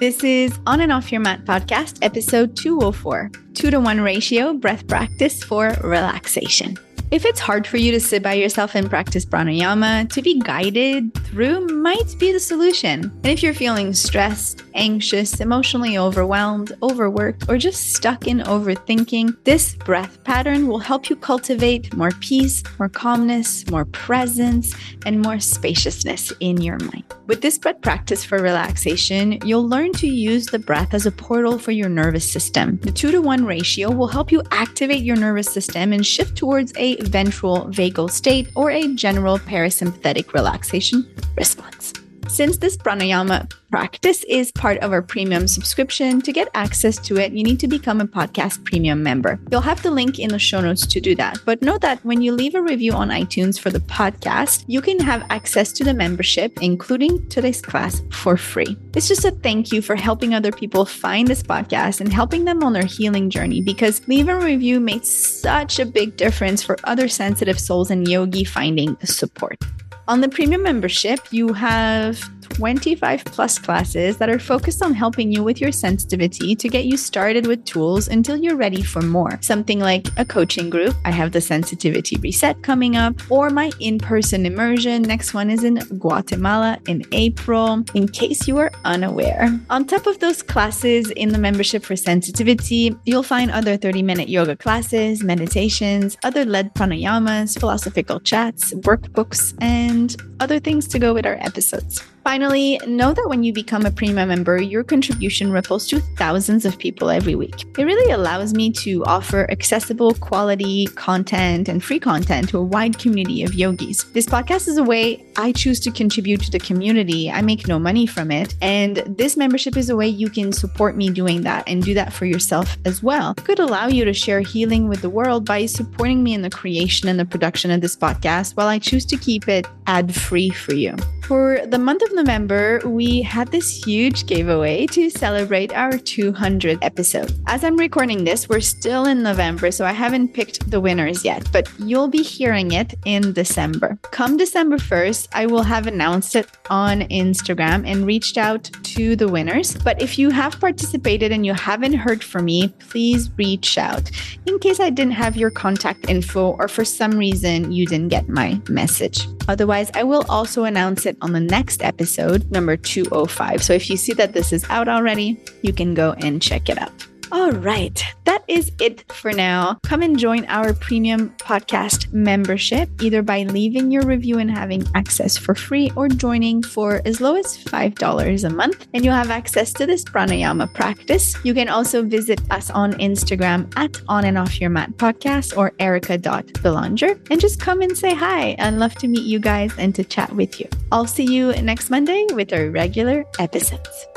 This is On and Off Your Mat podcast, episode 204 two to one ratio breath practice for relaxation. If it's hard for you to sit by yourself and practice pranayama, to be guided through might be the solution. And if you're feeling stressed, anxious, emotionally overwhelmed, overworked, or just stuck in overthinking, this breath pattern will help you cultivate more peace, more calmness, more presence, and more spaciousness in your mind. With this breath practice for relaxation, you'll learn to use the breath as a portal for your nervous system. The two to one ratio will help you activate your nervous system and shift towards a ventral vagal state or a general parasympathetic relaxation response. Since this pranayama practice is part of our premium subscription, to get access to it, you need to become a podcast premium member. You'll have the link in the show notes to do that. But know that when you leave a review on iTunes for the podcast, you can have access to the membership, including today's class, for free. It's just a thank you for helping other people find this podcast and helping them on their healing journey because leaving a review made such a big difference for other sensitive souls and yogi finding support. On the premium membership, you have 25 plus classes that are focused on helping you with your sensitivity to get you started with tools until you're ready for more. Something like a coaching group. I have the sensitivity reset coming up, or my in person immersion. Next one is in Guatemala in April, in case you are unaware. On top of those classes in the membership for sensitivity, you'll find other 30 minute yoga classes, meditations, other led pranayamas, philosophical chats, workbooks, and other things to go with our episodes. Finally, know that when you become a premium member, your contribution ripples to thousands of people every week. It really allows me to offer accessible, quality content and free content to a wide community of yogis. This podcast is a way I choose to contribute to the community. I make no money from it. And this membership is a way you can support me doing that and do that for yourself as well. It could allow you to share healing with the world by supporting me in the creation and the production of this podcast while I choose to keep it ad free for you. For the month of November, we had this huge giveaway to celebrate our 200th episode. As I'm recording this, we're still in November, so I haven't picked the winners yet, but you'll be hearing it in December. Come December 1st, I will have announced it on Instagram and reached out to the winners. But if you have participated and you haven't heard from me, please reach out in case I didn't have your contact info or for some reason you didn't get my message. Otherwise, I will also announce it on the next episode, number 205. So if you see that this is out already, you can go and check it out. All right, that is it for now. Come and join our premium podcast membership either by leaving your review and having access for free or joining for as low as $5 a month. And you'll have access to this pranayama practice. You can also visit us on Instagram at On and Off Your Mat Podcast or erika.belanger and just come and say hi. I'd love to meet you guys and to chat with you. I'll see you next Monday with our regular episodes.